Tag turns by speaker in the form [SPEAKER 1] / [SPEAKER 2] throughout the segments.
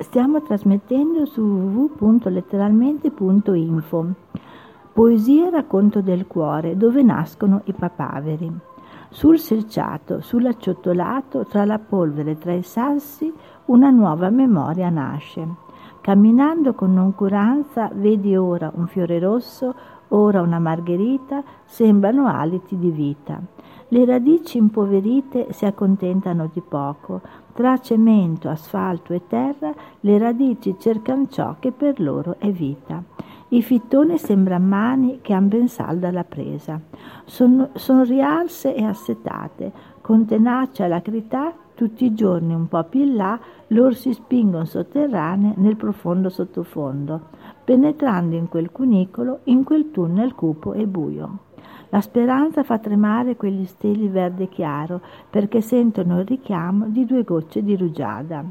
[SPEAKER 1] Stiamo trasmettendo su www.letteralmente.info. Poesia e racconto del cuore, dove nascono i papaveri. Sul selciato, sull'acciottolato, tra la polvere, tra i sassi, una nuova memoria nasce. Camminando con noncuranza, vedi ora un fiore rosso, ora una margherita, sembrano aliti di vita. Le radici impoverite si accontentano di poco, tra cemento, asfalto e terra le radici cercano ciò che per loro è vita. I fittoni sembran mani che han ben salda la presa. Sono, sono rialse e assetate, con tenacia alacrità, tutti i giorni un po' più in là, loro si spingono sotterranee nel profondo sottofondo, penetrando in quel cunicolo, in quel tunnel cupo e buio. La speranza fa tremare quegli steli verde chiaro perché sentono il richiamo di due gocce di rugiada.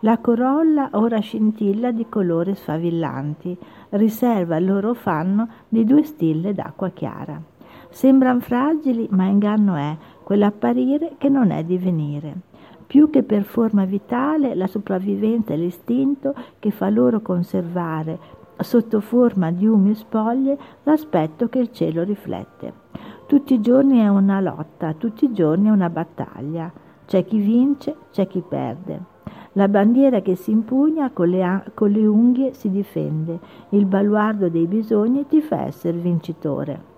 [SPEAKER 1] La corolla ora scintilla di colori sfavillanti, riserva il loro fanno di due stille d'acqua chiara. Sembran fragili, ma inganno è quell'apparire che non è divenire. Più che per forma vitale, la sopravvivenza è l'istinto che fa loro conservare sotto forma di umi spoglie l'aspetto che il cielo riflette. Tutti i giorni è una lotta, tutti i giorni è una battaglia. C'è chi vince, c'è chi perde. La bandiera che si impugna con le, con le unghie si difende, il baluardo dei bisogni ti fa essere vincitore.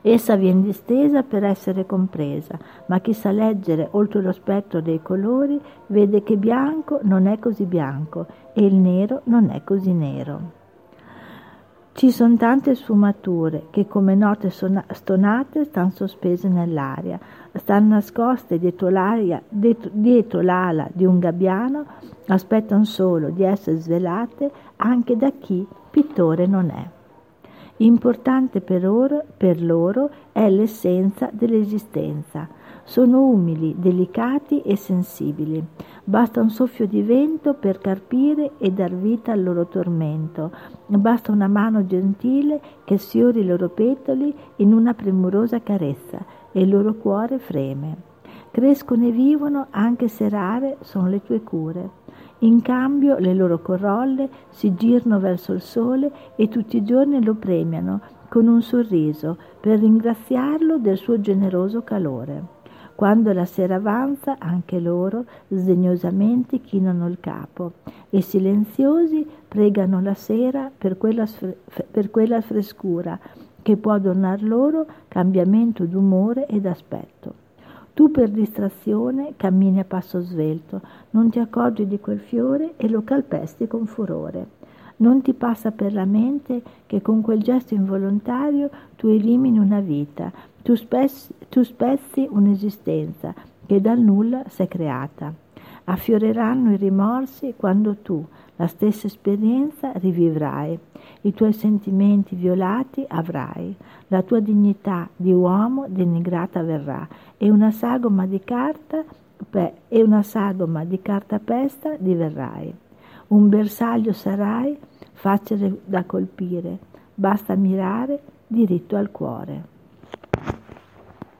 [SPEAKER 1] Essa viene distesa per essere compresa, ma chi sa leggere oltre lo spettro dei colori vede che bianco non è così bianco e il nero non è così nero. Ci sono tante sfumature che come note stonate stanno sospese nell'aria, stanno nascoste dietro, dietro, dietro l'ala di un gabbiano, aspettano solo di essere svelate anche da chi pittore non è. Importante per loro, per loro è l'essenza dell'esistenza. Sono umili, delicati e sensibili. Basta un soffio di vento per carpire e dar vita al loro tormento. Basta una mano gentile che sfiori i loro petoli in una premurosa carezza e il loro cuore freme. Crescono e vivono anche se rare sono le tue cure. In cambio le loro corolle si girano verso il sole e tutti i giorni lo premiano con un sorriso per ringraziarlo del suo generoso calore. Quando la sera avanza, anche loro sdegnosamente chinano il capo e silenziosi pregano la sera per quella, per quella frescura che può donar loro cambiamento d'umore ed aspetto. Tu per distrazione cammini a passo svelto, non ti accorgi di quel fiore e lo calpesti con furore. Non ti passa per la mente che con quel gesto involontario tu elimini una vita, tu spezzi, tu spezzi un'esistenza che dal nulla sei creata. Affioreranno i rimorsi quando tu, la stessa esperienza, rivivrai. I tuoi sentimenti violati avrai. La tua dignità di uomo denigrata verrà. E una sagoma di carta, e una sagoma di carta pesta diverrai. Un bersaglio sarai, facile da colpire. Basta mirare diritto al cuore.